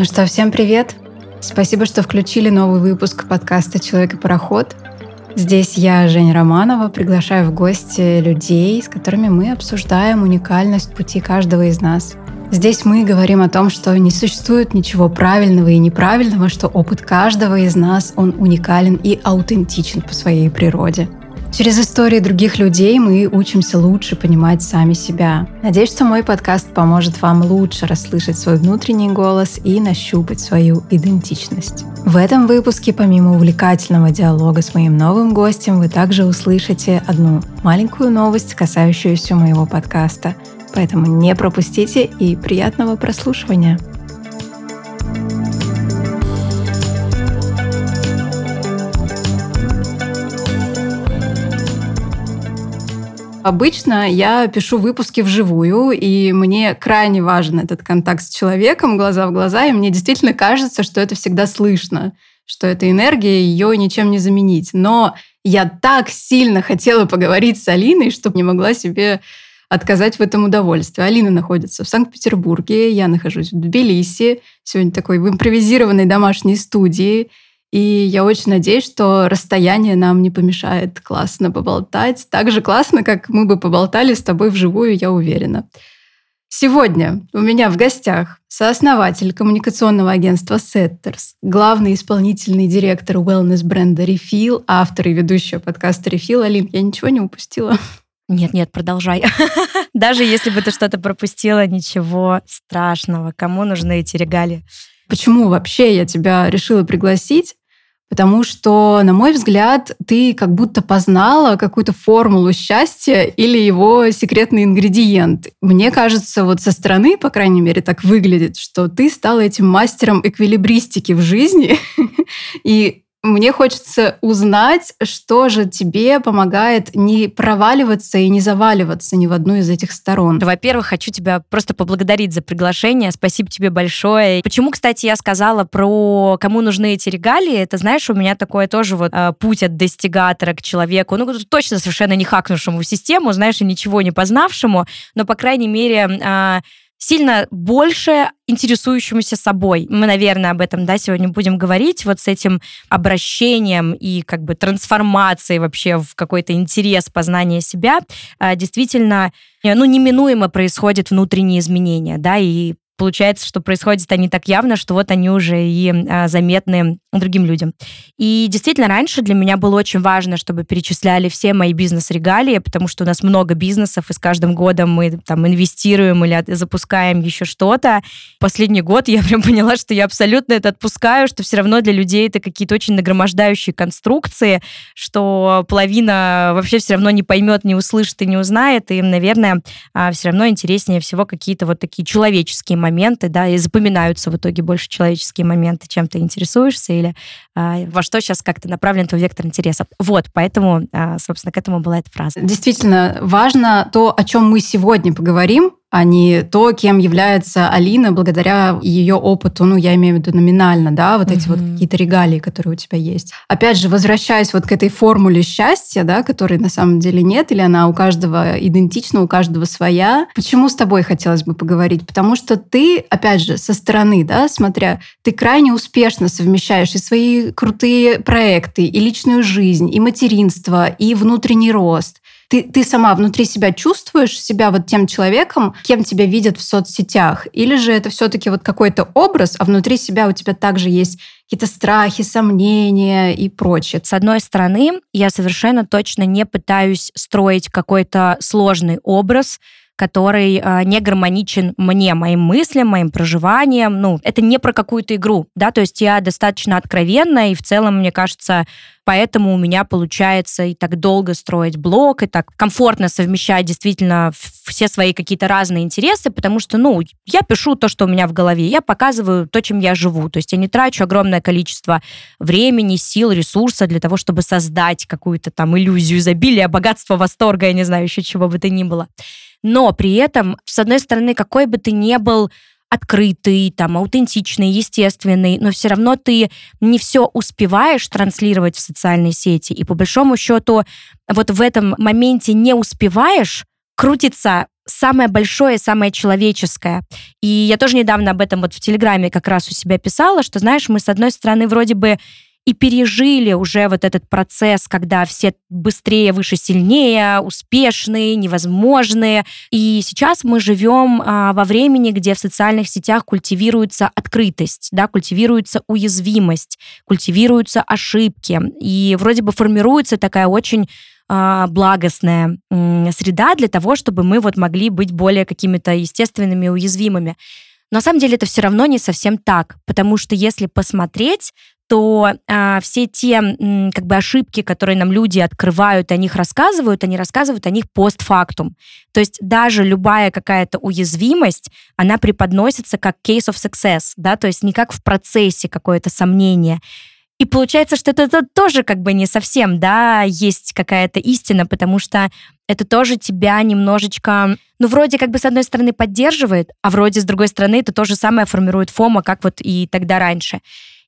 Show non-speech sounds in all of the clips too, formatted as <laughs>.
Ну что, всем привет! Спасибо, что включили новый выпуск подкаста «Человек и пароход». Здесь я, Женя Романова, приглашаю в гости людей, с которыми мы обсуждаем уникальность пути каждого из нас. Здесь мы говорим о том, что не существует ничего правильного и неправильного, что опыт каждого из нас, он уникален и аутентичен по своей природе – Через истории других людей мы учимся лучше понимать сами себя. Надеюсь, что мой подкаст поможет вам лучше расслышать свой внутренний голос и нащупать свою идентичность. В этом выпуске, помимо увлекательного диалога с моим новым гостем, вы также услышите одну маленькую новость, касающуюся моего подкаста. Поэтому не пропустите и приятного прослушивания. Обычно я пишу выпуски вживую, и мне крайне важен этот контакт с человеком, глаза в глаза, и мне действительно кажется, что это всегда слышно, что эта энергия, ее ничем не заменить. Но я так сильно хотела поговорить с Алиной, что не могла себе отказать в этом удовольствии. Алина находится в Санкт-Петербурге, я нахожусь в Тбилиси, сегодня такой в импровизированной домашней студии. И я очень надеюсь, что расстояние нам не помешает классно поболтать. Так же классно, как мы бы поболтали с тобой вживую, я уверена. Сегодня у меня в гостях сооснователь коммуникационного агентства Setters, главный исполнительный директор wellness-бренда Refill, автор и ведущая подкаста Refill. Алин, я ничего не упустила? Нет, нет, продолжай. <laughs> Даже если бы ты что-то пропустила, ничего страшного. Кому нужны эти регалии? Почему вообще я тебя решила пригласить? Потому что, на мой взгляд, ты как будто познала какую-то формулу счастья или его секретный ингредиент. Мне кажется, вот со стороны, по крайней мере, так выглядит, что ты стала этим мастером эквилибристики в жизни. <laughs> И мне хочется узнать, что же тебе помогает не проваливаться и не заваливаться ни в одну из этих сторон. Во-первых, хочу тебя просто поблагодарить за приглашение. Спасибо тебе большое. Почему, кстати, я сказала про кому нужны эти регалии? Это, знаешь, у меня такое тоже вот э, путь от достигатора к человеку. Ну, точно совершенно не хакнувшему систему, знаешь, и ничего не познавшему, но, по крайней мере, э, сильно больше интересующемуся собой. Мы, наверное, об этом да, сегодня будем говорить, вот с этим обращением и как бы трансформацией вообще в какой-то интерес познания себя, а, действительно, ну, неминуемо происходят внутренние изменения, да, и получается, что происходит они так явно, что вот они уже и а, заметны другим людям. И действительно, раньше для меня было очень важно, чтобы перечисляли все мои бизнес-регалии, потому что у нас много бизнесов, и с каждым годом мы там инвестируем или запускаем еще что-то. Последний год я <laughs> прям поняла, что я абсолютно это отпускаю, что все равно для людей это какие-то очень нагромождающие конструкции, что половина вообще все равно не поймет, не услышит и не узнает, и им, наверное, а, все равно интереснее всего какие-то вот такие человеческие моменты, моменты, да, и запоминаются в итоге больше человеческие моменты, чем ты интересуешься или а, во что сейчас как-то направлен твой вектор интереса. Вот, поэтому, а, собственно, к этому была эта фраза. Действительно, важно то, о чем мы сегодня поговорим, а не то, кем является Алина благодаря ее опыту, ну, я имею в виду номинально, да, вот эти mm-hmm. вот какие-то регалии, которые у тебя есть. Опять же, возвращаясь вот к этой формуле счастья, да, которой на самом деле нет, или она у каждого идентична, у каждого своя, почему с тобой хотелось бы поговорить? Потому что ты, опять же, со стороны, да, смотря, ты крайне успешно совмещаешь и свои крутые проекты, и личную жизнь, и материнство, и внутренний рост, ты, ты сама внутри себя чувствуешь себя вот тем человеком, кем тебя видят в соцсетях? Или же это все-таки вот какой-то образ, а внутри себя у тебя также есть какие-то страхи, сомнения и прочее. С одной стороны, я совершенно точно не пытаюсь строить какой-то сложный образ, который э, не гармоничен мне, моим мыслям, моим проживаниям. Ну, это не про какую-то игру, да, то есть я достаточно откровенна, и в целом, мне кажется, поэтому у меня получается и так долго строить блог, и так комфортно совмещать действительно все свои какие-то разные интересы, потому что, ну, я пишу то, что у меня в голове, я показываю то, чем я живу, то есть я не трачу огромное количество времени, сил, ресурса для того, чтобы создать какую-то там иллюзию изобилия, богатства, восторга, я не знаю, еще чего бы то ни было но при этом, с одной стороны, какой бы ты ни был открытый, там, аутентичный, естественный, но все равно ты не все успеваешь транслировать в социальные сети, и по большому счету вот в этом моменте не успеваешь крутится самое большое, самое человеческое. И я тоже недавно об этом вот в Телеграме как раз у себя писала, что, знаешь, мы, с одной стороны, вроде бы и пережили уже вот этот процесс, когда все быстрее, выше, сильнее, успешные, невозможные. И сейчас мы живем а, во времени, где в социальных сетях культивируется открытость, да, культивируется уязвимость, культивируются ошибки. И вроде бы формируется такая очень а, благостная среда для того, чтобы мы вот могли быть более какими-то естественными, уязвимыми. Но на самом деле это все равно не совсем так, потому что если посмотреть, то а, все те м, как бы ошибки, которые нам люди открывают, о них рассказывают, они рассказывают о них постфактум. То есть даже любая какая-то уязвимость, она преподносится как case of success, да, то есть не как в процессе какое-то сомнение. И получается, что это, тоже как бы не совсем, да, есть какая-то истина, потому что это тоже тебя немножечко, ну, вроде как бы с одной стороны поддерживает, а вроде с другой стороны это то же самое формирует фома, как вот и тогда раньше.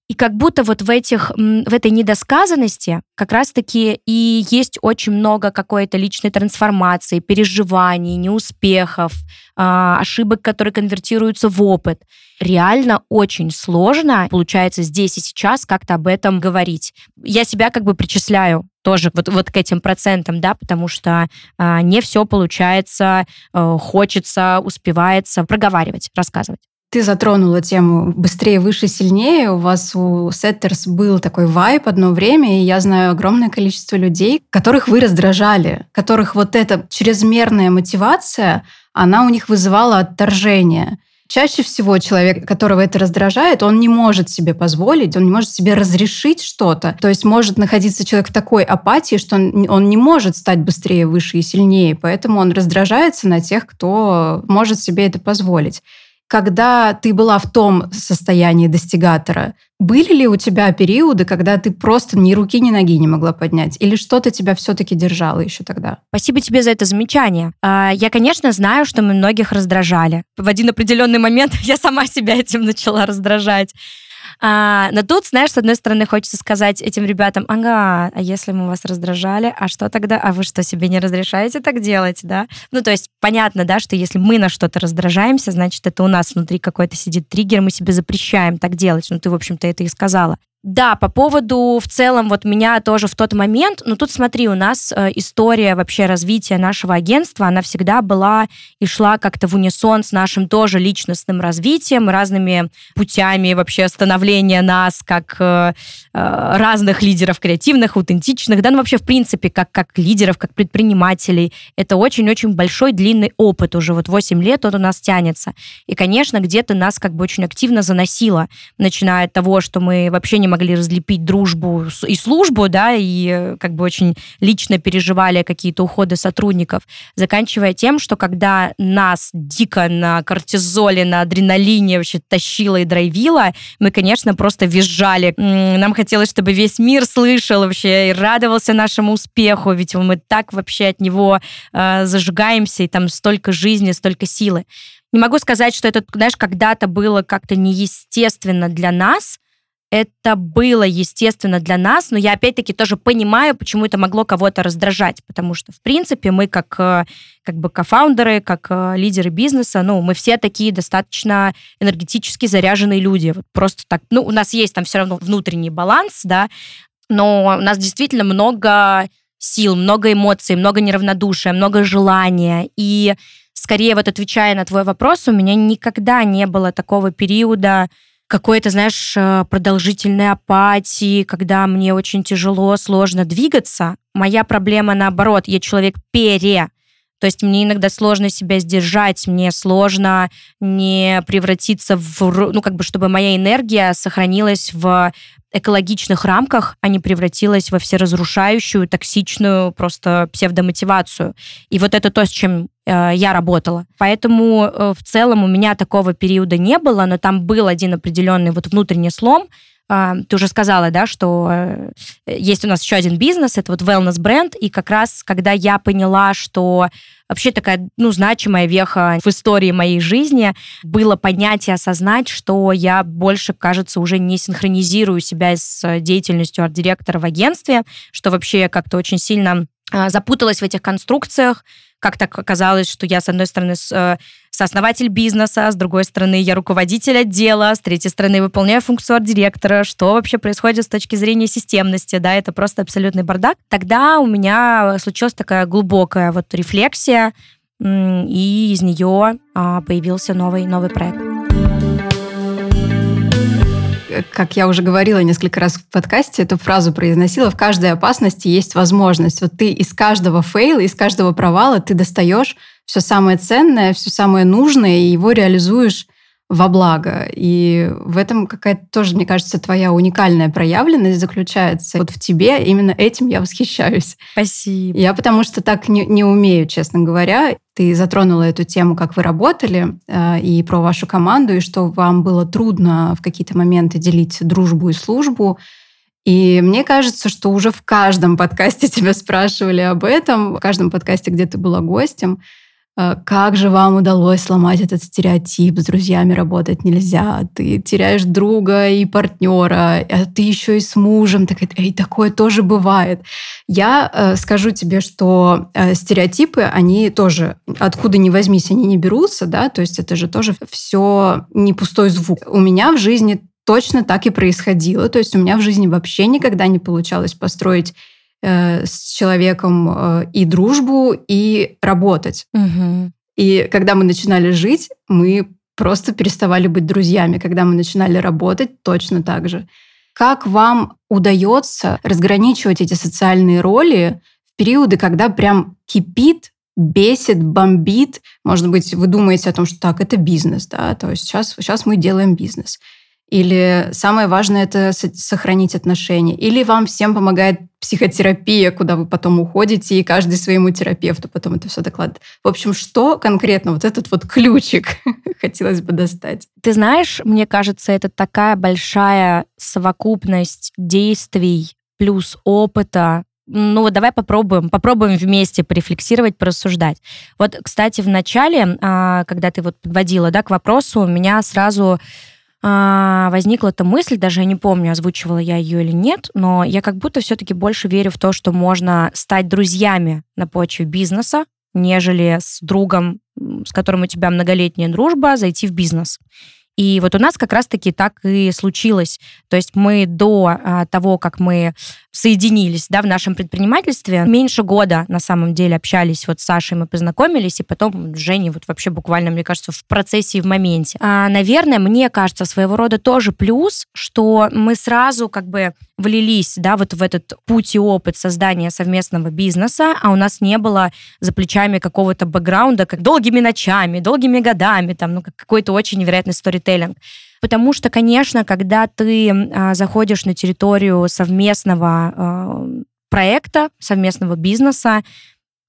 И как будто вот в, этих, в этой недосказанности как раз-таки и есть очень много какой-то личной трансформации, переживаний, неуспехов, а, ошибок, которые конвертируются в опыт. Реально очень сложно, получается, здесь и сейчас как-то об этом говорить. Я себя как бы причисляю тоже вот, вот к этим процентам, да, потому что а, не все получается, а, хочется, успевается проговаривать, рассказывать. Ты затронула тему «быстрее, выше, сильнее». У вас у Setters был такой вайб одно время, и я знаю огромное количество людей, которых вы раздражали, которых вот эта чрезмерная мотивация, она у них вызывала отторжение. Чаще всего человек, которого это раздражает, он не может себе позволить, он не может себе разрешить что-то. То есть может находиться человек в такой апатии, что он, он не может стать быстрее, выше и сильнее. Поэтому он раздражается на тех, кто может себе это позволить когда ты была в том состоянии достигатора, были ли у тебя периоды, когда ты просто ни руки, ни ноги не могла поднять? Или что-то тебя все-таки держало еще тогда? Спасибо тебе за это замечание. А, я, конечно, знаю, что мы многих раздражали. В один определенный момент <laughs> я сама себя этим начала раздражать. А, но тут, знаешь, с одной стороны, хочется сказать этим ребятам, ага, а если мы вас раздражали, а что тогда? А вы что, себе не разрешаете так делать, да? Ну, то есть понятно, да, что если мы на что-то раздражаемся, значит, это у нас внутри какой-то сидит триггер, мы себе запрещаем так делать. Ну, ты, в общем-то, это и сказала. Да, по поводу в целом вот меня тоже в тот момент, ну тут смотри, у нас э, история вообще развития нашего агентства, она всегда была и шла как-то в унисон с нашим тоже личностным развитием, разными путями вообще становления нас как э, э, разных лидеров креативных, аутентичных, да, ну вообще в принципе как, как лидеров, как предпринимателей. Это очень-очень большой длинный опыт, уже вот 8 лет он у нас тянется. И, конечно, где-то нас как бы очень активно заносило, начиная от того, что мы вообще не могли разлепить дружбу и службу, да, и э, как бы очень лично переживали какие-то уходы сотрудников, заканчивая тем, что когда нас дико на кортизоле, на адреналине вообще тащило и драйвило, мы, конечно, просто визжали. Нам хотелось, чтобы весь мир слышал вообще и радовался нашему успеху, ведь мы так вообще от него э, зажигаемся, и там столько жизни, столько силы. Не могу сказать, что это, знаешь, когда-то было как-то неестественно для нас, это было естественно для нас, но я опять-таки тоже понимаю, почему это могло кого-то раздражать, потому что, в принципе, мы как, э, как бы кофаундеры, как э, лидеры бизнеса, ну, мы все такие достаточно энергетически заряженные люди. Вот просто так, ну, у нас есть там все равно внутренний баланс, да, но у нас действительно много сил, много эмоций, много неравнодушия, много желания. И скорее вот отвечая на твой вопрос, у меня никогда не было такого периода, какой-то, знаешь, э, продолжительной апатии, когда мне очень тяжело, сложно двигаться. Моя проблема наоборот, я человек пере. То есть мне иногда сложно себя сдержать, мне сложно не превратиться в, ну, как бы, чтобы моя энергия сохранилась в экологичных рамках, а не превратилась во всеразрушающую, токсичную просто псевдомотивацию. И вот это то, с чем я работала. Поэтому э, в целом у меня такого периода не было, но там был один определенный вот внутренний слом, а, ты уже сказала, да, что э, есть у нас еще один бизнес, это вот wellness бренд, и как раз когда я поняла, что вообще такая, ну, значимая веха в истории моей жизни было понять и осознать, что я больше, кажется, уже не синхронизирую себя с деятельностью арт-директора в агентстве, что вообще я как-то очень сильно а, запуталась в этих конструкциях, как так оказалось, что я, с одной стороны, э, сооснователь бизнеса, с другой стороны, я руководитель отдела, с третьей стороны, выполняю функцию арт-директора, что вообще происходит с точки зрения системности, да, это просто абсолютный бардак. Тогда у меня случилась такая глубокая вот рефлексия, и из нее а, появился новый, новый проект как я уже говорила несколько раз в подкасте, эту фразу произносила, в каждой опасности есть возможность. Вот ты из каждого фейла, из каждого провала ты достаешь все самое ценное, все самое нужное, и его реализуешь во благо. И в этом какая-то тоже, мне кажется, твоя уникальная проявленность заключается вот в тебе. Именно этим я восхищаюсь. Спасибо. Я потому что так не, не умею, честно говоря. Ты затронула эту тему, как вы работали, э, и про вашу команду, и что вам было трудно в какие-то моменты делить дружбу и службу. И мне кажется, что уже в каждом подкасте <laughs> тебя спрашивали об этом, в каждом подкасте, где ты была гостем. Э, как же вам удалось сломать этот стереотип? С друзьями работать нельзя. Ты теряешь друга и партнера, а ты еще и с мужем. Так, и такое тоже бывает. Я э, скажу тебе, что э, стереотипы, они тоже, откуда ни возьмись, они не берутся, да, то есть это же тоже все не пустой звук. У меня в жизни точно так и происходило. То есть у меня в жизни вообще никогда не получалось построить с человеком э, и дружбу, и работать. Угу. И когда мы начинали жить, мы просто переставали быть друзьями. Когда мы начинали работать, точно так же. Как вам удается разграничивать эти социальные роли в периоды, когда прям кипит, бесит, бомбит? Может быть, вы думаете о том, что так, это бизнес, да, то есть сейчас, сейчас мы делаем бизнес. Или самое важное – это сохранить отношения. Или вам всем помогает психотерапия, куда вы потом уходите, и каждый своему терапевту потом это все докладывает. В общем, что конкретно вот этот вот ключик <laughs> хотелось бы достать? Ты знаешь, мне кажется, это такая большая совокупность действий плюс опыта, ну вот давай попробуем, попробуем вместе порефлексировать, порассуждать. Вот, кстати, в начале, а, когда ты вот подводила, да, к вопросу, у меня сразу возникла эта мысль, даже я не помню, озвучивала я ее или нет, но я как будто все-таки больше верю в то, что можно стать друзьями на почве бизнеса, нежели с другом, с которым у тебя многолетняя дружба, зайти в бизнес. И вот у нас как раз-таки так и случилось. То есть мы до а, того, как мы соединились да, в нашем предпринимательстве, меньше года на самом деле общались вот с Сашей, мы познакомились, и потом с Женей вот вообще буквально, мне кажется, в процессе и в моменте. А, наверное, мне кажется, своего рода тоже плюс, что мы сразу как бы влились, да, вот в этот путь и опыт создания совместного бизнеса, а у нас не было за плечами какого-то бэкграунда, как долгими ночами, долгими годами, там, ну, какой-то очень невероятный сторителлинг. Потому что, конечно, когда ты а, заходишь на территорию совместного а, проекта, совместного бизнеса,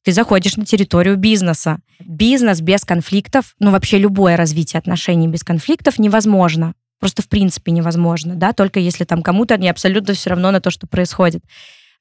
ты заходишь на территорию бизнеса. Бизнес без конфликтов, ну вообще любое развитие отношений без конфликтов невозможно. Просто в принципе невозможно, да, только если там кому-то не абсолютно все равно на то, что происходит.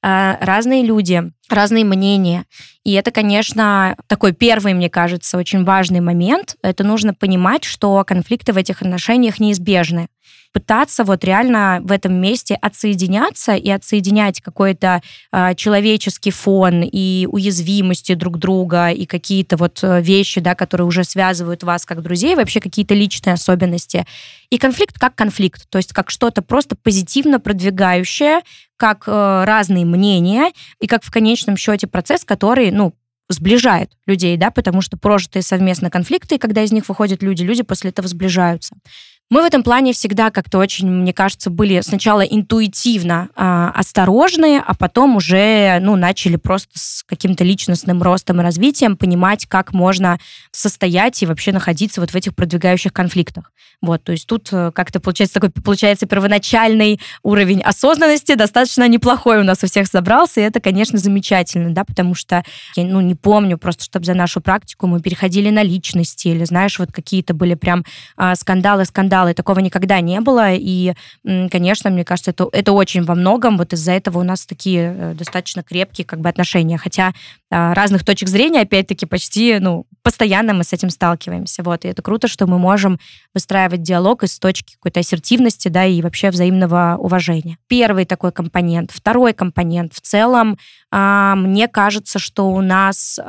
А, разные люди, разные мнения. И это, конечно, такой первый, мне кажется, очень важный момент. Это нужно понимать, что конфликты в этих отношениях неизбежны пытаться вот реально в этом месте отсоединяться и отсоединять какой-то э, человеческий фон и уязвимости друг друга и какие-то вот э, вещи, да, которые уже связывают вас как друзей, вообще какие-то личные особенности. И конфликт как конфликт, то есть как что-то просто позитивно продвигающее, как э, разные мнения и как в конечном счете процесс, который, ну, сближает людей, да, потому что прожитые совместно конфликты, и когда из них выходят люди, люди после этого сближаются. Мы в этом плане всегда как-то очень, мне кажется, были сначала интуитивно э, осторожны, а потом уже ну, начали просто с каким-то личностным ростом и развитием понимать, как можно состоять и вообще находиться вот в этих продвигающих конфликтах. Вот, то есть тут э, как-то получается такой, получается, первоначальный уровень осознанности достаточно неплохой у нас у всех собрался, и это, конечно, замечательно, да, потому что я, ну, не помню просто, чтобы за нашу практику мы переходили на личности или, знаешь, вот какие-то были прям э, скандалы, скандалы скандалы, такого никогда не было, и, конечно, мне кажется, это, это очень во многом, вот из-за этого у нас такие э, достаточно крепкие как бы отношения, хотя а, разных точек зрения, опять-таки, почти, ну, постоянно мы с этим сталкиваемся, вот, и это круто, что мы можем выстраивать диалог из точки какой-то ассертивности, да, и вообще взаимного уважения. Первый такой компонент. Второй компонент. В целом, а, мне кажется, что у нас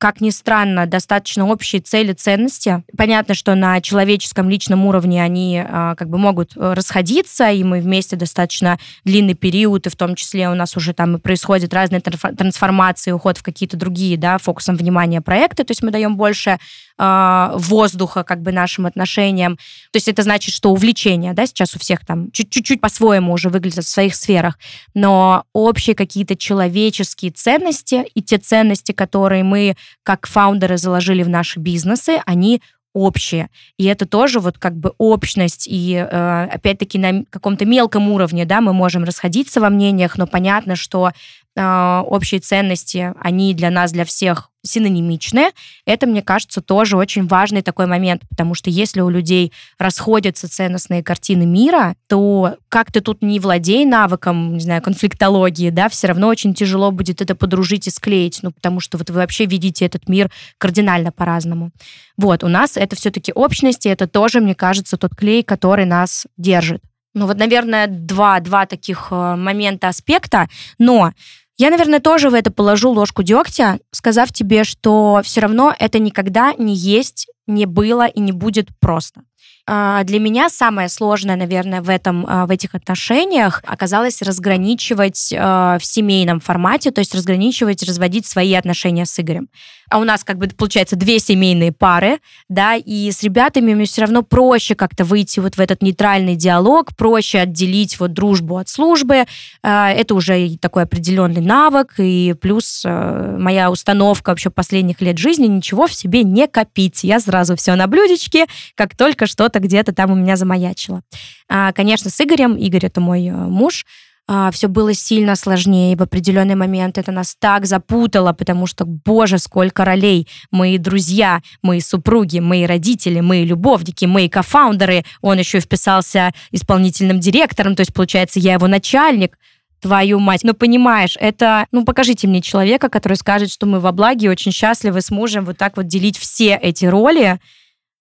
как ни странно, достаточно общие цели, ценности. Понятно, что на человеческом личном уровне они а, как бы могут э, расходиться, и мы вместе достаточно длинный период, и в том числе у нас уже там и происходят разные трансформации, уход в какие-то другие, да, фокусом внимания проекты, то есть мы даем больше э, воздуха как бы нашим отношениям. То есть это значит, что увлечение, да, сейчас у всех там чуть-чуть по-своему уже выглядят в своих сферах, но общие какие-то человеческие ценности и те ценности, которые мы как фаундеры заложили в наши бизнесы, они общие. И это тоже вот как бы общность, и э, опять-таки на каком-то мелком уровне, да, мы можем расходиться во мнениях, но понятно, что общие ценности, они для нас, для всех синонимичны. Это, мне кажется, тоже очень важный такой момент, потому что если у людей расходятся ценностные картины мира, то как ты тут не владей навыком, не знаю, конфликтологии, да, все равно очень тяжело будет это подружить и склеить, ну, потому что вот вы вообще видите этот мир кардинально по-разному. Вот, у нас это все-таки общность, и это тоже, мне кажется, тот клей, который нас держит. Ну вот, наверное, два, два таких э, момента, аспекта, но я, наверное, тоже в это положу ложку дегтя, сказав тебе, что все равно это никогда не есть, не было и не будет просто. А, для меня самое сложное, наверное, в, этом, а, в этих отношениях оказалось разграничивать а, в семейном формате, то есть разграничивать, разводить свои отношения с Игорем а у нас как бы получается две семейные пары, да, и с ребятами мне все равно проще как-то выйти вот в этот нейтральный диалог, проще отделить вот дружбу от службы. А, это уже такой определенный навык, и плюс э, моя установка вообще последних лет жизни ничего в себе не копить. Я сразу все на блюдечке, как только что-то где-то там у меня замаячило. А, конечно, с Игорем, Игорь это мой э, муж, а, все было сильно сложнее. В определенный момент это нас так запутало, потому что, боже, сколько ролей. Мои друзья, мои супруги, мои родители, мои любовники, мои кофаундеры. Он еще и вписался исполнительным директором, то есть, получается, я его начальник твою мать. Ну, понимаешь, это... Ну, покажите мне человека, который скажет, что мы во благе очень счастливы с мужем вот так вот делить все эти роли.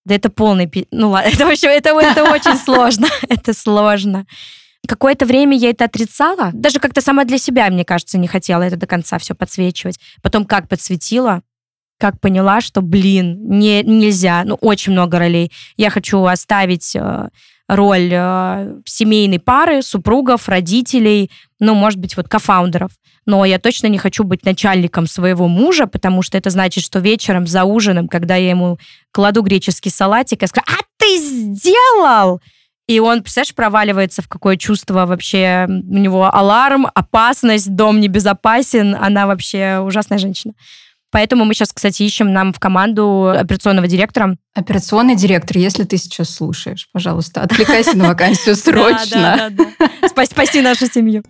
Да это полный... Ну, ладно, <laughs> это, вообще, это, это очень сложно. <laughs> Это сложно. Какое-то время я это отрицала, даже как-то сама для себя, мне кажется, не хотела это до конца все подсвечивать. Потом как подсветила, как поняла, что, блин, не, нельзя, ну, очень много ролей. Я хочу оставить э, роль э, семейной пары, супругов, родителей, ну, может быть, вот кофаундеров. Но я точно не хочу быть начальником своего мужа, потому что это значит, что вечером за ужином, когда я ему кладу греческий салатик, я скажу, а ты сделал? И он, представляешь, проваливается в какое чувство вообще. У него аларм, опасность, дом небезопасен. Она вообще ужасная женщина. Поэтому мы сейчас, кстати, ищем нам в команду операционного директора. Операционный директор, если ты сейчас слушаешь, пожалуйста, откликайся на вакансию <laughs> срочно. Спаси нашу семью.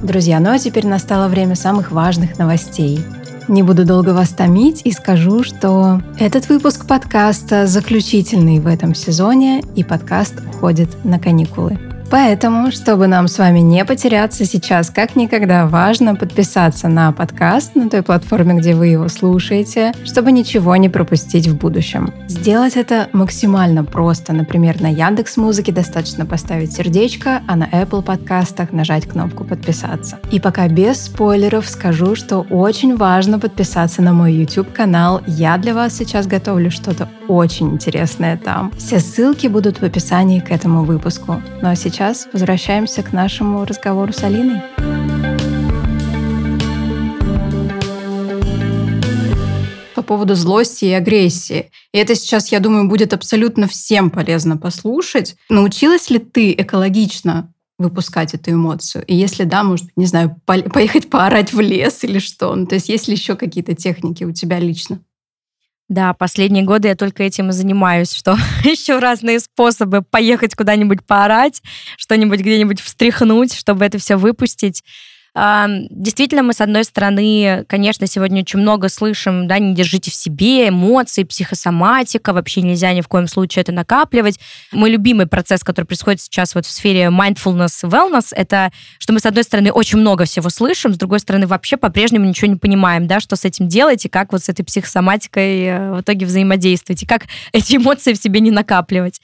Друзья, ну а теперь настало время самых важных новостей. Не буду долго вас томить и скажу, что этот выпуск подкаста заключительный в этом сезоне, и подкаст уходит на каникулы. Поэтому, чтобы нам с вами не потеряться сейчас, как никогда важно подписаться на подкаст на той платформе, где вы его слушаете, чтобы ничего не пропустить в будущем. Сделать это максимально просто. Например, на Яндекс Музыке достаточно поставить сердечко, а на Apple подкастах нажать кнопку «Подписаться». И пока без спойлеров скажу, что очень важно подписаться на мой YouTube-канал. Я для вас сейчас готовлю что-то очень интересное там. Все ссылки будут в описании к этому выпуску. Ну а сейчас сейчас возвращаемся к нашему разговору с Алиной. По поводу злости и агрессии. И это сейчас, я думаю, будет абсолютно всем полезно послушать. Научилась ли ты экологично выпускать эту эмоцию? И если да, может, не знаю, поехать поорать в лес или что? Ну, то есть есть ли еще какие-то техники у тебя лично? Да, последние годы я только этим и занимаюсь, что <laughs> еще разные способы поехать куда-нибудь поорать, что-нибудь где-нибудь встряхнуть, чтобы это все выпустить. Действительно, мы, с одной стороны, конечно, сегодня очень много слышим, да, не держите в себе эмоции, психосоматика, вообще нельзя ни в коем случае это накапливать. Мой любимый процесс, который происходит сейчас вот в сфере mindfulness, wellness, это что мы, с одной стороны, очень много всего слышим, с другой стороны, вообще по-прежнему ничего не понимаем, да, что с этим делать и как вот с этой психосоматикой э, в итоге взаимодействовать, и как <laughs> эти эмоции в себе не накапливать.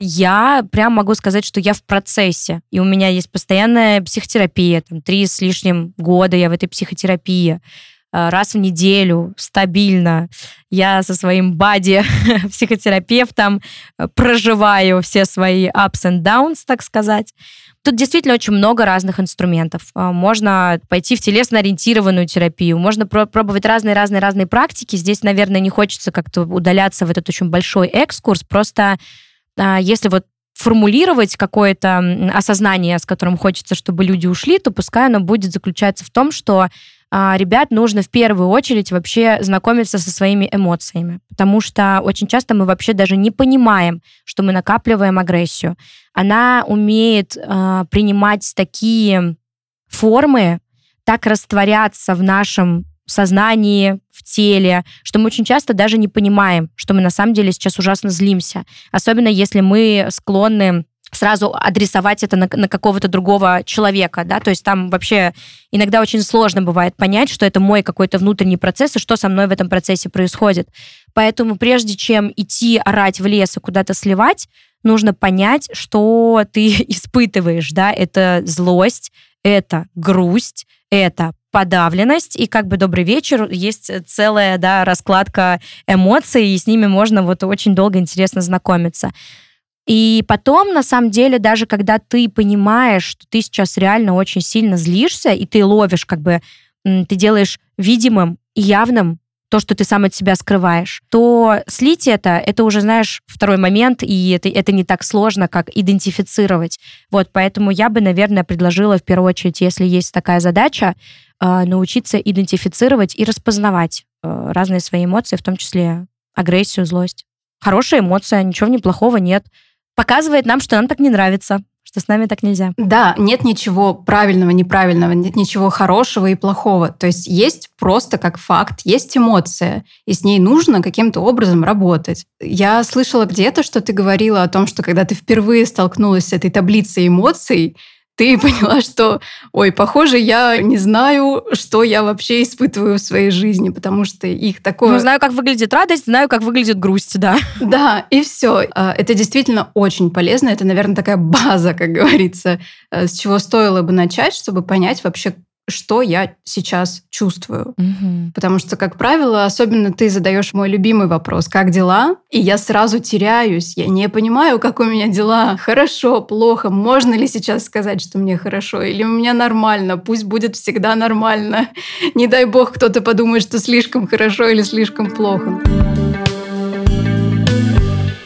Я прям могу сказать, что я в процессе. И у меня есть постоянная психотерапия. Там, три с лишним года я в этой психотерапии э, раз в неделю, стабильно. Я со своим бади <laughs> психотерапевтом э, проживаю все свои ups and downs, так сказать. Тут действительно очень много разных инструментов. Э, можно пойти в телесно-ориентированную терапию, можно пробовать разные-разные-разные практики. Здесь, наверное, не хочется как-то удаляться в этот очень большой экскурс, просто а, если вот формулировать какое-то осознание, с которым хочется, чтобы люди ушли, то пускай оно будет заключаться в том, что а, ребят нужно в первую очередь вообще знакомиться со своими эмоциями, потому что очень часто мы вообще даже не понимаем, что мы накапливаем агрессию. Она умеет э, принимать такие формы, так растворяться в нашем сознании, в теле, что мы очень часто даже не понимаем, что мы на самом деле сейчас ужасно злимся. Особенно если мы склонны сразу адресовать это на, на какого-то другого человека, да, то есть там вообще иногда очень сложно бывает понять, что это мой какой-то внутренний процесс и что со мной в этом процессе происходит. Поэтому прежде чем идти орать в лес и куда-то сливать, нужно понять, что ты <laughs> испытываешь, да, это злость, это грусть, это подавленность, и как бы добрый вечер, есть целая, да, раскладка эмоций, и с ними можно вот очень долго интересно знакомиться. И потом, на самом деле, даже когда ты понимаешь, что ты сейчас реально очень сильно злишься, и ты ловишь, как бы, ты делаешь видимым и явным то, что ты сам от себя скрываешь, то слить это, это уже, знаешь, второй момент, и это, это не так сложно, как идентифицировать. Вот, поэтому я бы, наверное, предложила в первую очередь, если есть такая задача, научиться идентифицировать и распознавать э, разные свои эмоции, в том числе агрессию, злость. Хорошая эмоция, ничего не плохого нет. Показывает нам, что нам так не нравится что с нами так нельзя. Да, нет ничего правильного, неправильного, нет ничего хорошего и плохого. То есть есть просто как факт, есть эмоция, и с ней нужно каким-то образом работать. Я слышала где-то, что ты говорила о том, что когда ты впервые столкнулась с этой таблицей эмоций, ты <laughs> поняла, что, ой, похоже, я не знаю, что я вообще испытываю в своей жизни, потому что их такое... Ну, знаю, как выглядит радость, знаю, как выглядит грусть, да. <laughs> Да, и все. А, это действительно очень полезно. Это, наверное, такая <laughs> база, как говорится, э, с чего стоило бы начать, чтобы понять вообще, что я сейчас чувствую. Угу. Потому что, как правило, особенно ты задаешь мой любимый вопрос, как дела? И я сразу теряюсь, я не понимаю, как у меня дела. Хорошо, плохо, можно ли сейчас сказать, что мне хорошо? Или у меня нормально, пусть будет всегда нормально. <laughs> Не дай бог кто-то подумает, что слишком хорошо или слишком плохо.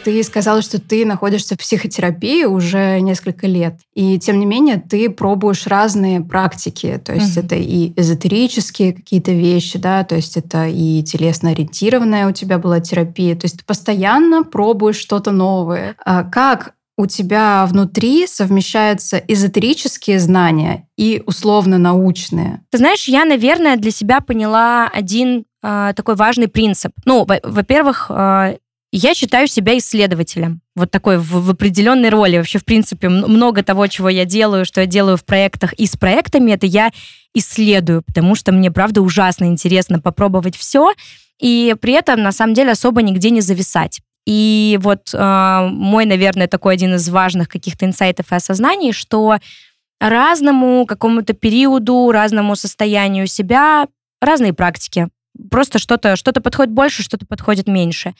Ты сказала, что ты находишься в психотерапии уже несколько лет. И тем не менее ты пробуешь разные практики. То есть mm-hmm. это и эзотерические какие-то вещи, да, то есть это и телесно-ориентированная у тебя была терапия. То есть ты постоянно пробуешь что-то новое. А как у тебя внутри совмещаются эзотерические знания и условно-научные? Ты знаешь, я, наверное, для себя поняла один э, такой важный принцип. Ну, во-первых, э, я считаю себя исследователем. Вот такой в, в определенной роли. Вообще, в принципе, много того, чего я делаю, что я делаю в проектах и с проектами, это я исследую, потому что мне, правда, ужасно интересно попробовать все, и при этом, на самом деле, особо нигде не зависать. И вот э, мой, наверное, такой один из важных каких-то инсайтов и осознаний, что разному какому-то периоду, разному состоянию себя разные практики. Просто что-то что подходит больше, что-то подходит меньше.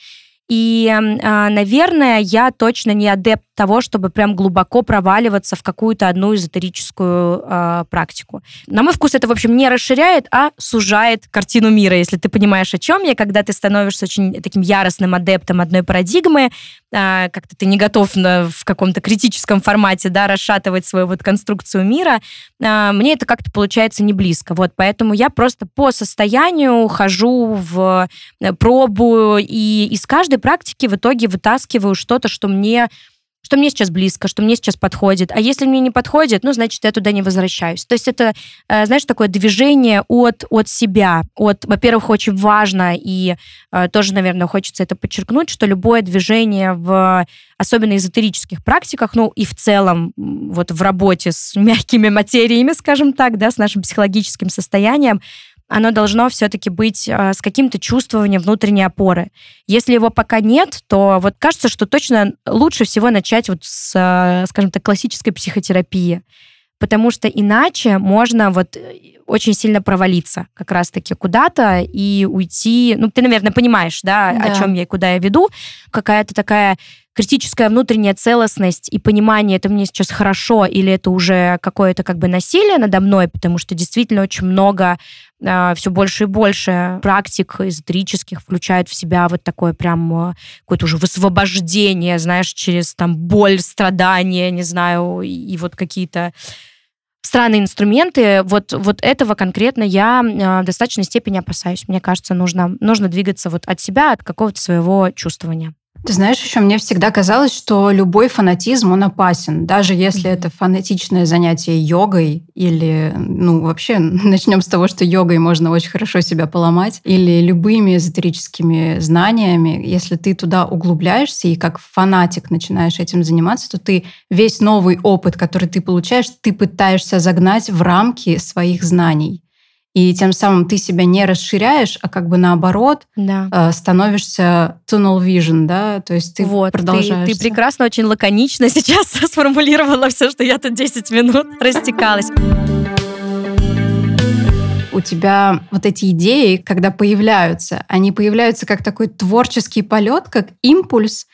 И, а, наверное, я точно не адепт того, чтобы прям глубоко проваливаться в какую-то одну эзотерическую э, практику. На мой вкус это, в общем, не расширяет, а сужает картину мира, если ты понимаешь, о чем я, когда ты становишься очень таким яростным адептом одной парадигмы, э, как-то ты не готов на, в каком-то критическом формате, да, расшатывать свою вот конструкцию мира, э, мне это как-то получается не близко. Вот, поэтому я просто по состоянию хожу в пробую и из каждой практики в итоге вытаскиваю что-то, что мне что мне сейчас близко, что мне сейчас подходит. А если мне не подходит, ну, значит, я туда не возвращаюсь. То есть это, э, знаешь, такое движение от, от себя. От, во-первых, очень важно, и э, тоже, наверное, хочется это подчеркнуть, что любое движение в особенно эзотерических практиках, ну и в целом вот в работе с мягкими материями, скажем так, да, с нашим психологическим состоянием, оно должно все-таки быть э, с каким-то чувствованием внутренней опоры. Если его пока нет, то вот кажется, что точно лучше всего начать вот с, э, скажем так, классической психотерапии, потому что иначе можно вот э, очень сильно провалиться как раз-таки куда-то и уйти. Ну, ты, наверное, понимаешь, да, да. о чем я и куда я веду. Какая-то такая критическая внутренняя целостность и понимание, это мне сейчас хорошо или это уже какое-то как бы насилие надо мной, потому что действительно очень много, а, все больше и больше практик эзотерических включают в себя вот такое прям а, какое-то уже высвобождение, знаешь, через там боль, страдания, не знаю, и, вот какие-то странные инструменты, вот, вот этого конкретно я э, в достаточной степени опасаюсь. Мне кажется, нужно, нужно двигаться вот от себя, от какого-то своего чувствования. Ты знаешь, еще мне всегда казалось, что любой фанатизм, он опасен. Даже если это фанатичное занятие йогой или, ну, вообще, <laughs> начнем с того, что йогой можно очень хорошо себя поломать, или любыми эзотерическими знаниями, если ты туда углубляешься и как фанатик начинаешь этим заниматься, то ты весь новый опыт, который ты получаешь, ты пытаешься загнать в рамки своих знаний. И тем самым ты себя не расширяешь, а как бы наоборот да. Э, становишься tunnel vision, да, то есть ты вот, продолжаешь. Ты, ты прекрасно, очень лаконично <laughs> сейчас <laughs> сформулировала все, что я тут 10 минут <laughs> растекалась у тебя вот эти идеи, когда появляются, они появляются как такой творческий полет, как импульс,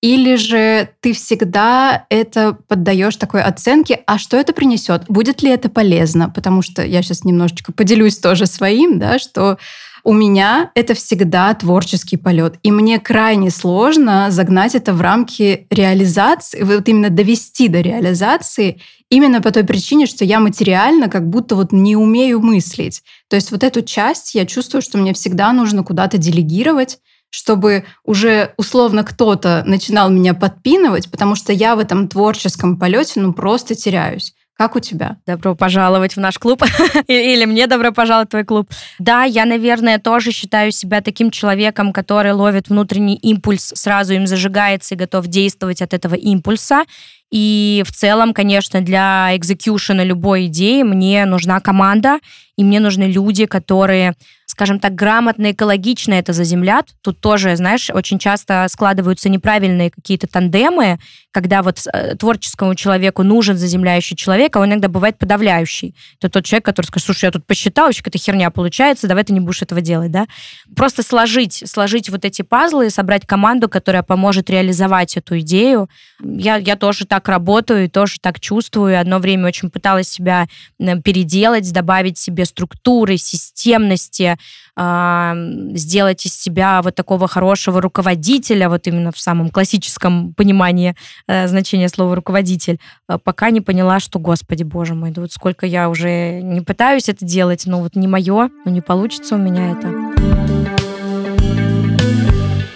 или же ты всегда это поддаешь такой оценке, а что это принесет? Будет ли это полезно? Потому что я сейчас немножечко поделюсь тоже своим, да, что у меня это всегда творческий полет. И мне крайне сложно загнать это в рамки реализации, вот именно довести до реализации, именно по той причине, что я материально как будто вот не умею мыслить. То есть вот эту часть я чувствую, что мне всегда нужно куда-то делегировать, чтобы уже условно кто-то начинал меня подпинывать, потому что я в этом творческом полете ну просто теряюсь. Как у тебя? Добро пожаловать в наш клуб. <laughs> Или мне добро пожаловать в твой клуб. Да, я, наверное, тоже считаю себя таким человеком, который ловит внутренний импульс, сразу им зажигается и готов действовать от этого импульса. И в целом, конечно, для экзекьюшена любой идеи мне нужна команда, и мне нужны люди, которые скажем так, грамотно, экологично это заземлят. Тут тоже, знаешь, очень часто складываются неправильные какие-то тандемы, когда вот э, творческому человеку нужен заземляющий человек, а он иногда бывает подавляющий. Это тот человек, который скажет, слушай, я тут посчитал, вообще какая-то херня получается, давай ты не будешь этого делать, да? Просто сложить, сложить вот эти пазлы, собрать команду, которая поможет реализовать эту идею. Я, я тоже так работаю и тоже так чувствую. Одно время очень пыталась себя переделать, добавить себе структуры, системности, сделать из себя вот такого хорошего руководителя, вот именно в самом классическом понимании э, значения слова руководитель, э, пока не поняла, что, господи, боже мой, да вот сколько я уже не пытаюсь это делать, но вот не мое, но не получится у меня это.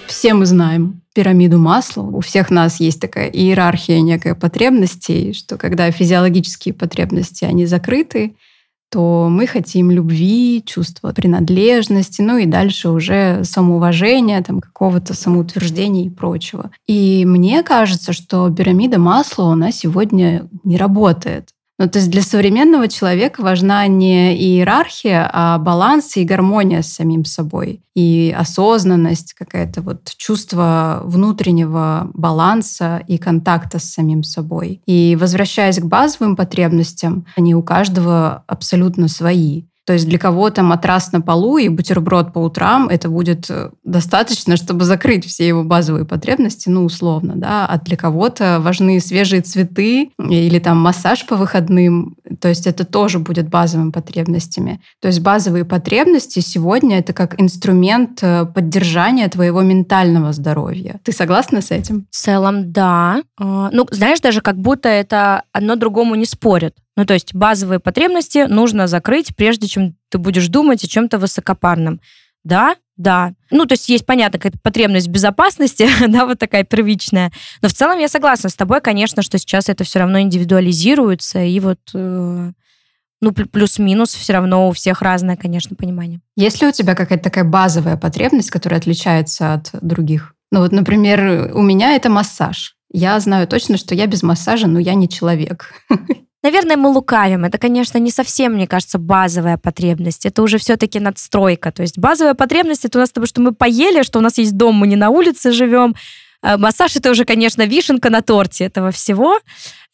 Все мы знаем пирамиду масла. У всех нас есть такая иерархия некая потребностей, что когда физиологические потребности, они закрыты, то мы хотим любви, чувства принадлежности, ну и дальше уже самоуважения, там какого-то самоутверждения и прочего. И мне кажется, что пирамида масла у нас сегодня не работает. Ну, то есть для современного человека важна не иерархия, а баланс и гармония с самим собой. И осознанность, какое-то вот чувство внутреннего баланса и контакта с самим собой. И возвращаясь к базовым потребностям, они у каждого абсолютно свои. То есть для кого-то матрас на полу и бутерброд по утрам это будет э, достаточно, чтобы закрыть все его базовые потребности, ну, условно, да. А для кого-то важны свежие цветы или там массаж по выходным. То есть это тоже будет базовыми потребностями. То есть базовые потребности сегодня это как инструмент э, поддержания твоего ментального здоровья. Ты согласна с этим? В целом, да. А, ну, знаешь, даже как будто это одно другому не спорит. Ну, то есть базовые потребности нужно закрыть, прежде чем ты будешь думать о чем-то высокопарном. Да, да. Ну, то есть есть, понятно, какая-то потребность в безопасности, <laughs> да, вот такая первичная. Но в целом я согласна с тобой, конечно, что сейчас это все равно индивидуализируется, и вот э, ну, плюс-минус все равно у всех разное, конечно, понимание. Есть ли у тебя какая-то такая базовая потребность, которая отличается от других? Ну вот, например, у меня это массаж. Я знаю точно, что я без массажа, но я не человек. <laughs> Наверное, мы лукавим. Это, конечно, не совсем, мне кажется, базовая потребность. Это уже все-таки надстройка. То есть базовая потребность это у нас того, что мы поели, что у нас есть дом, мы не на улице живем. А массаж это уже, конечно, вишенка на торте этого всего.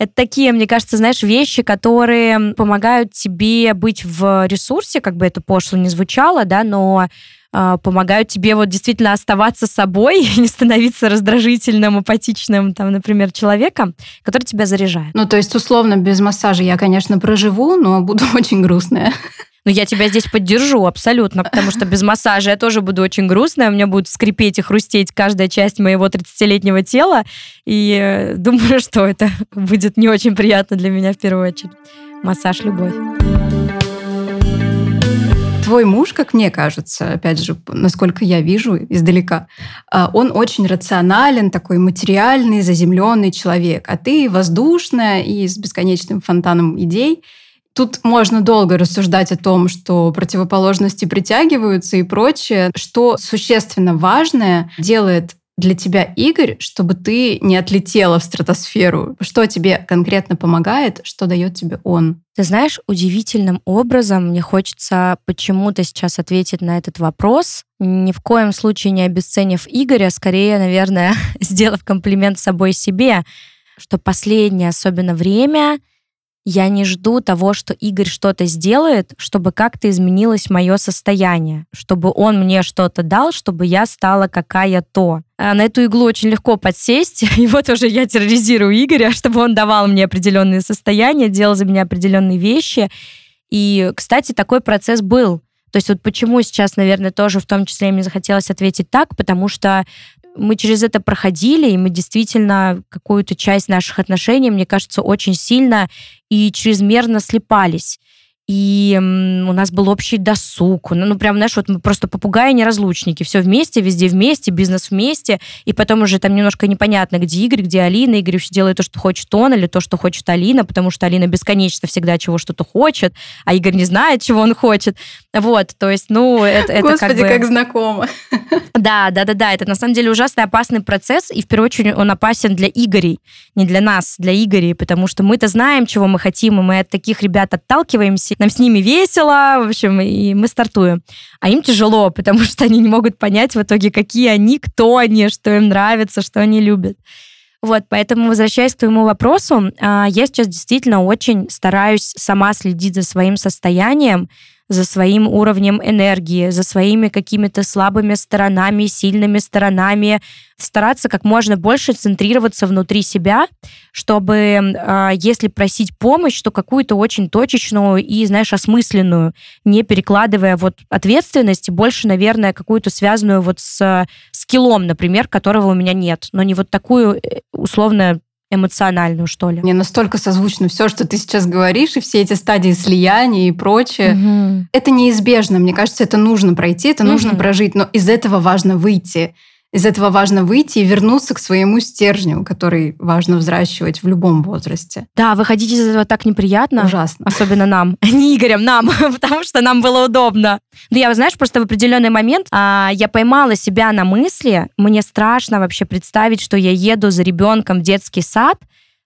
Это такие, мне кажется, знаешь, вещи, которые помогают тебе быть в ресурсе, как бы это пошло не звучало, да, но э, помогают тебе вот действительно оставаться собой <laughs> и не становиться раздражительным, апатичным, там, например, человеком, который тебя заряжает. Ну, то есть, условно, без массажа я, конечно, проживу, но буду <laughs> очень грустная. Ну, я тебя здесь поддержу абсолютно, потому что без массажа я тоже буду очень грустная, у меня будет скрипеть и хрустеть каждая часть моего 30-летнего тела, и э, думаю, <laughs> что это будет не очень приятно для меня в первую очередь. Массаж – любовь. Твой муж, как мне кажется, опять же, насколько я вижу издалека, а, он очень рационален, такой материальный, заземленный человек, а ты воздушная и с бесконечным фонтаном идей – Тут можно долго рассуждать о том, что противоположности притягиваются и прочее. Что существенно важное делает для тебя Игорь, чтобы ты не отлетела в стратосферу? Что тебе конкретно помогает, что дает тебе он? Ты знаешь, удивительным образом мне хочется почему-то сейчас ответить на этот вопрос, ни в коем случае не обесценив Игоря, скорее, наверное, <laughs> сделав комплимент собой себе, что последнее, особенно время, я не жду того, что Игорь что-то сделает, чтобы как-то изменилось мое состояние, чтобы он мне что-то дал, чтобы я стала какая-то. А на эту иглу очень легко подсесть, <laughs> и вот уже я терроризирую Игоря, <laughs> чтобы он давал мне определенные состояния, делал за меня определенные вещи. И, кстати, такой процесс был. То есть вот почему сейчас, наверное, тоже в том числе мне захотелось ответить так, потому что мы через это проходили, и мы действительно какую-то часть наших отношений, мне кажется, очень сильно и чрезмерно слепались и у нас был общий досуг. Ну, ну, прям, знаешь, вот мы просто попугаи неразлучники. Все вместе, везде вместе, бизнес вместе. И потом уже там немножко непонятно, где Игорь, где Алина. Игорь вообще делает то, что хочет он, или то, что хочет Алина, потому что Алина бесконечно всегда чего что-то хочет, а Игорь не знает, чего он хочет. Вот, то есть, ну, это, это Господи, как, бы... как знакомо. <laughs> Да, да, да, да. Это на самом деле ужасно опасный процесс, и в первую очередь он опасен для Игорей, не для нас, для Игорей, потому что мы-то знаем, чего мы хотим, и мы от таких ребят отталкиваемся, нам с ними весело, в общем, и мы стартуем. А им тяжело, <laughs> потому что они не могут понять в итоге, какие они, кто они, что им нравится, что они любят. Вот, поэтому, возвращаясь к твоему вопросу, а, я сейчас действительно очень стараюсь сама следить за своим состоянием, за своим уровнем энергии, за своими какими-то слабыми сторонами, сильными сторонами, стараться как можно больше центрироваться внутри себя, чтобы, э, если просить помощь, то какую-то очень точечную и, знаешь, осмысленную, не перекладывая вот ответственность, больше, наверное, какую-то связанную вот с скиллом, например, которого у меня нет, но не вот такую э, условно эмоциональную, что ли. Мне настолько созвучно все, что ты сейчас говоришь, и все эти стадии слияния и прочее. Угу. Это неизбежно. Мне кажется, это нужно пройти, это угу. нужно прожить, но из этого важно выйти. Из этого важно выйти и вернуться к своему стержню, который важно взращивать в любом возрасте. Да, выходить из этого так неприятно. Ужасно. Особенно нам. <laughs> Не Игорем, нам, <laughs> потому что нам было удобно. Да я, знаешь, просто в определенный момент а, я поймала себя на мысли, мне страшно вообще представить, что я еду за ребенком в детский сад,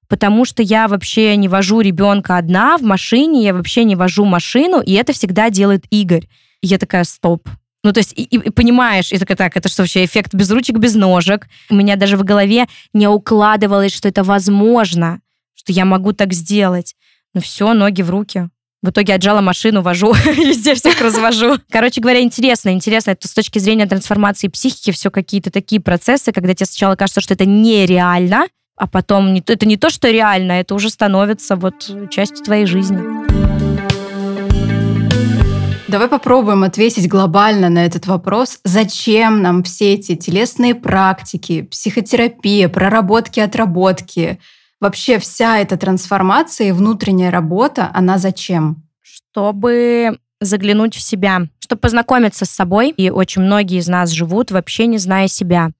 потому что я вообще не вожу ребенка одна в машине, я вообще не вожу машину, и это всегда делает Игорь. И я такая, стоп, ну, то есть, и, и понимаешь, и такая, так, это что вообще эффект без ручек, без ножек. У меня даже в голове не укладывалось, что это возможно, что я могу так сделать. Ну все, ноги в руки. В итоге отжала машину, вожу, <laughs> везде всех развожу. Короче говоря, интересно, интересно. Это с точки зрения трансформации психики все какие-то такие процессы, когда тебе сначала кажется, что это нереально, а потом это не то, что реально, это уже становится вот частью твоей жизни. Давай попробуем ответить глобально на этот вопрос. Зачем нам все эти телесные практики, психотерапия, проработки, отработки? Вообще вся эта трансформация и внутренняя работа, она зачем? Чтобы заглянуть в себя, чтобы познакомиться с собой. И очень многие из нас живут вообще не зная себя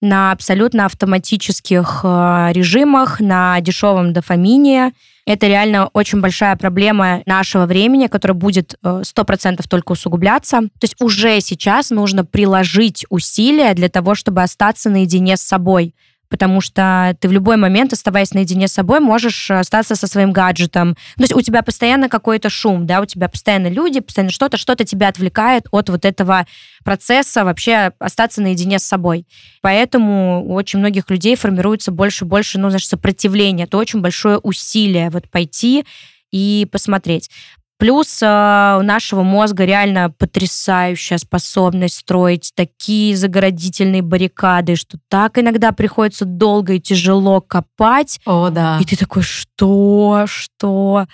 на абсолютно автоматических э, режимах, на дешевом дофамине. Это реально очень большая проблема нашего времени, которая будет 100% э, только усугубляться. То есть уже сейчас нужно приложить усилия для того, чтобы остаться наедине с собой потому что ты в любой момент, оставаясь наедине с собой, можешь остаться со своим гаджетом. То есть у тебя постоянно какой-то шум, да, у тебя постоянно люди, постоянно что-то, что-то тебя отвлекает от вот этого процесса вообще остаться наедине с собой. Поэтому у очень многих людей формируется больше и больше, ну, знаешь, сопротивление. Это очень большое усилие вот пойти и посмотреть. Плюс э, у нашего мозга реально потрясающая способность строить такие заградительные баррикады, что так иногда приходится долго и тяжело копать. О, да. И ты такой, что, что?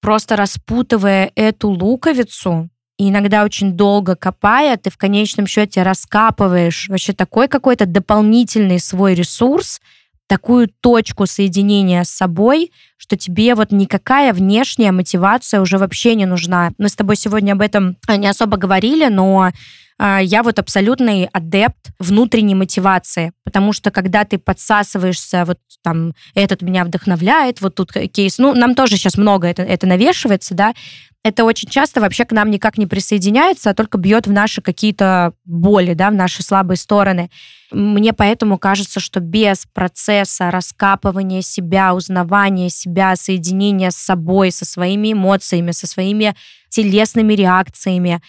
Просто распутывая эту луковицу, и иногда очень долго копая, ты в конечном счете раскапываешь вообще такой какой-то дополнительный свой ресурс, такую точку соединения с собой, что тебе вот никакая внешняя мотивация уже вообще не нужна. Мы с тобой сегодня об этом а, не особо говорили, но а, я вот абсолютный адепт внутренней мотивации, потому что когда ты подсасываешься, вот там, этот меня вдохновляет, вот тут кейс, ну, нам тоже сейчас много это, это навешивается, да, это очень часто вообще к нам никак не присоединяется, а только бьет в наши какие-то боли, да, в наши слабые стороны. Мне поэтому кажется, что без процесса раскапывания себя, узнавания себя, соединения с собой, со своими эмоциями, со своими телесными реакциями,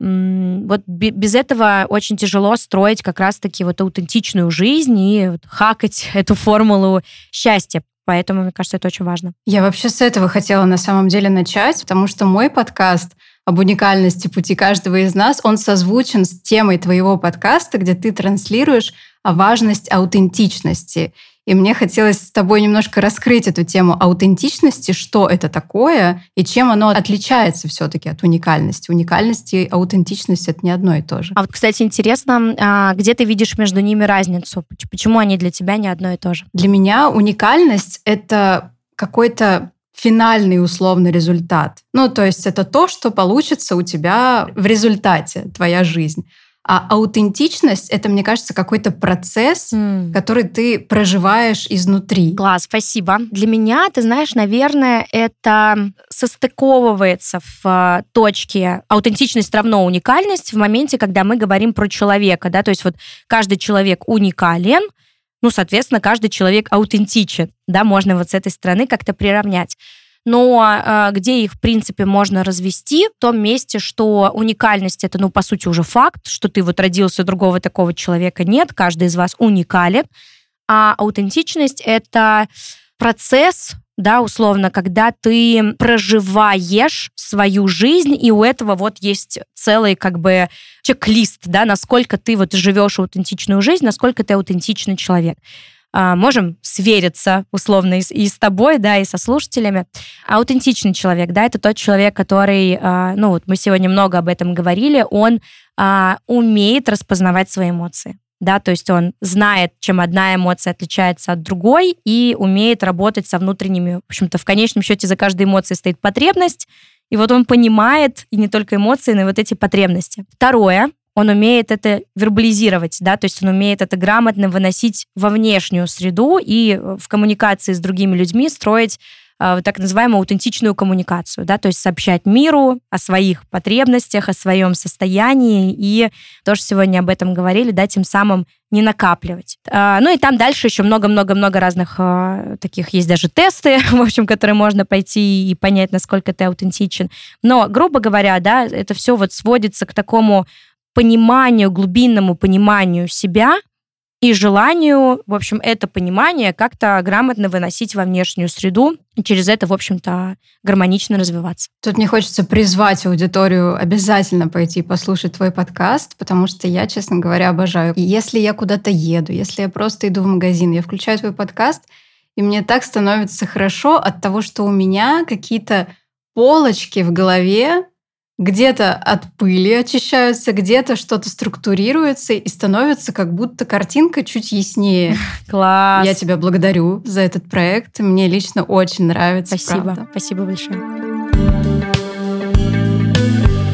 вот без этого очень тяжело строить как раз-таки вот аутентичную жизнь и хакать <laughs> эту формулу счастья. Поэтому, мне кажется, это очень важно. Я вообще с этого хотела на самом деле начать, потому что мой подкаст об уникальности пути каждого из нас, он созвучен с темой твоего подкаста, где ты транслируешь важность аутентичности. И мне хотелось с тобой немножко раскрыть эту тему аутентичности, что это такое и чем оно отличается все-таки от уникальности. Уникальность и аутентичность — это не одно и то же. А вот, кстати, интересно, а, где ты видишь между ними разницу? Почему они для тебя не одно и то же? Для меня уникальность — это какой-то финальный условный результат. Ну, то есть это то, что получится у тебя в результате, твоя жизнь. А аутентичность — это, мне кажется, какой-то процесс, mm. который ты проживаешь изнутри. Класс, спасибо. Для меня, ты знаешь, наверное, это состыковывается в а, точке аутентичность равно уникальность в моменте, когда мы говорим про человека, да, то есть вот каждый человек уникален, ну, соответственно, каждый человек аутентичен, да, можно вот с этой стороны как-то приравнять но э, где их, в принципе, можно развести, в том месте, что уникальность это, ну, по сути, уже факт, что ты вот родился, другого такого человека нет, каждый из вас уникален, а аутентичность это процесс, да, условно, когда ты проживаешь свою жизнь, и у этого вот есть целый как бы чек-лист, да, насколько ты вот живешь аутентичную жизнь, насколько ты аутентичный человек. А, можем свериться условно и с, и с тобой, да, и со слушателями. Аутентичный человек, да, это тот человек, который, а, ну вот мы сегодня много об этом говорили, он а, умеет распознавать свои эмоции да, то есть он знает, чем одна эмоция отличается от другой и умеет работать со внутренними, в общем-то, в конечном счете за каждой эмоцией стоит потребность, и вот он понимает и не только эмоции, но и вот эти потребности. Второе, он умеет это вербализировать, да, то есть он умеет это грамотно выносить во внешнюю среду и э, в коммуникации с другими людьми строить э, так называемую аутентичную коммуникацию, да, то есть сообщать миру о своих потребностях, о своем состоянии, и тоже сегодня об этом говорили, да, тем самым не накапливать. А, ну и там дальше еще много-много-много разных таких, есть даже тесты, <laughs> в общем, которые можно пойти и понять, насколько ты аутентичен. Но, грубо говоря, да, это все вот сводится к такому пониманию, глубинному пониманию себя и желанию, в общем, это понимание как-то грамотно выносить во внешнюю среду и через это, в общем-то, гармонично развиваться. Тут мне хочется призвать аудиторию обязательно пойти послушать твой подкаст, потому что я, честно говоря, обожаю. Если я куда-то еду, если я просто иду в магазин, я включаю твой подкаст, и мне так становится хорошо от того, что у меня какие-то полочки в голове где-то от пыли очищаются, где-то что-то структурируется и становится как будто картинка чуть яснее. <laughs> Класс. Я тебя благодарю за этот проект. Мне лично очень нравится. Спасибо. Правда. Спасибо большое.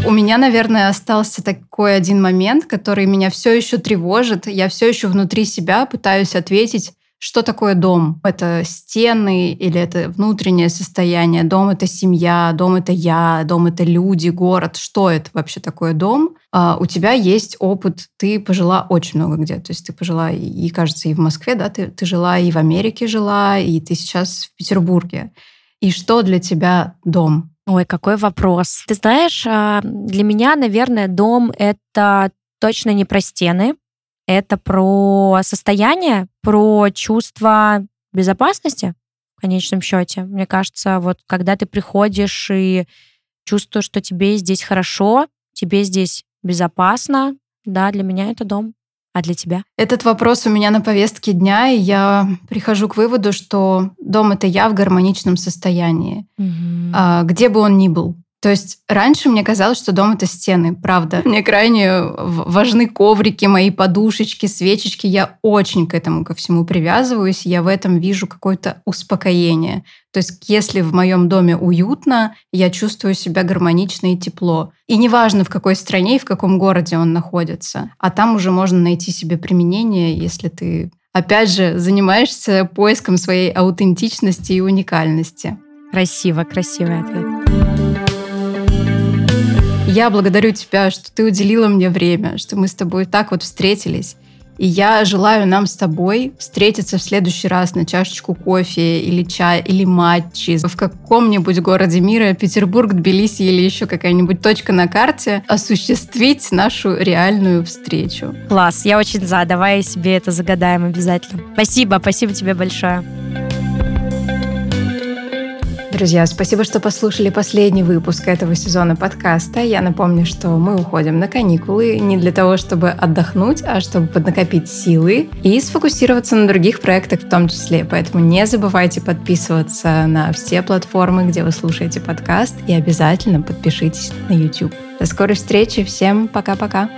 У меня, наверное, остался такой один момент, который меня все еще тревожит. Я все еще внутри себя пытаюсь ответить, что такое дом? Это стены или это внутреннее состояние? Дом — это семья, дом — это я, дом — это люди, город. Что это вообще такое дом? А, у тебя есть опыт, ты пожила очень много где. То есть ты пожила, и, кажется, и в Москве, да, ты, ты жила, и в Америке жила, и ты сейчас в Петербурге. И что для тебя дом? Ой, какой вопрос. Ты знаешь, а, для меня, наверное, дом — это точно не про стены, это про состояние, про чувство безопасности в конечном счете. Мне кажется, вот когда ты приходишь и чувствуешь, что тебе здесь хорошо, тебе здесь безопасно, да, для меня это дом. А для тебя? Этот вопрос у меня на повестке дня, и я прихожу к выводу, что дом это я в гармоничном состоянии, угу. где бы он ни был. То есть раньше мне казалось, что дом — это стены, правда. Мне крайне важны коврики, мои подушечки, свечечки. Я очень к этому ко всему привязываюсь. Я в этом вижу какое-то успокоение. То есть если в моем доме уютно, я чувствую себя гармонично и тепло. И неважно, в какой стране и в каком городе он находится. А там уже можно найти себе применение, если ты, опять же, занимаешься поиском своей аутентичности и уникальности. Красиво, красивый ответ. Я благодарю тебя, что ты уделила мне время, что мы с тобой так вот встретились. И я желаю нам с тобой встретиться в следующий раз на чашечку кофе или чая или матчи в каком-нибудь городе мира, Петербург, Тбилиси или еще какая-нибудь точка на карте, осуществить нашу реальную встречу. Класс, я очень за. Давай себе это загадаем обязательно. Спасибо, спасибо тебе большое. Друзья, спасибо, что послушали последний выпуск этого сезона подкаста. Я напомню, что мы уходим на каникулы не для того, чтобы отдохнуть, а чтобы поднакопить силы и сфокусироваться на других проектах в том числе. Поэтому не забывайте подписываться на все платформы, где вы слушаете подкаст, и обязательно подпишитесь на YouTube. До скорой встречи. Всем пока-пока.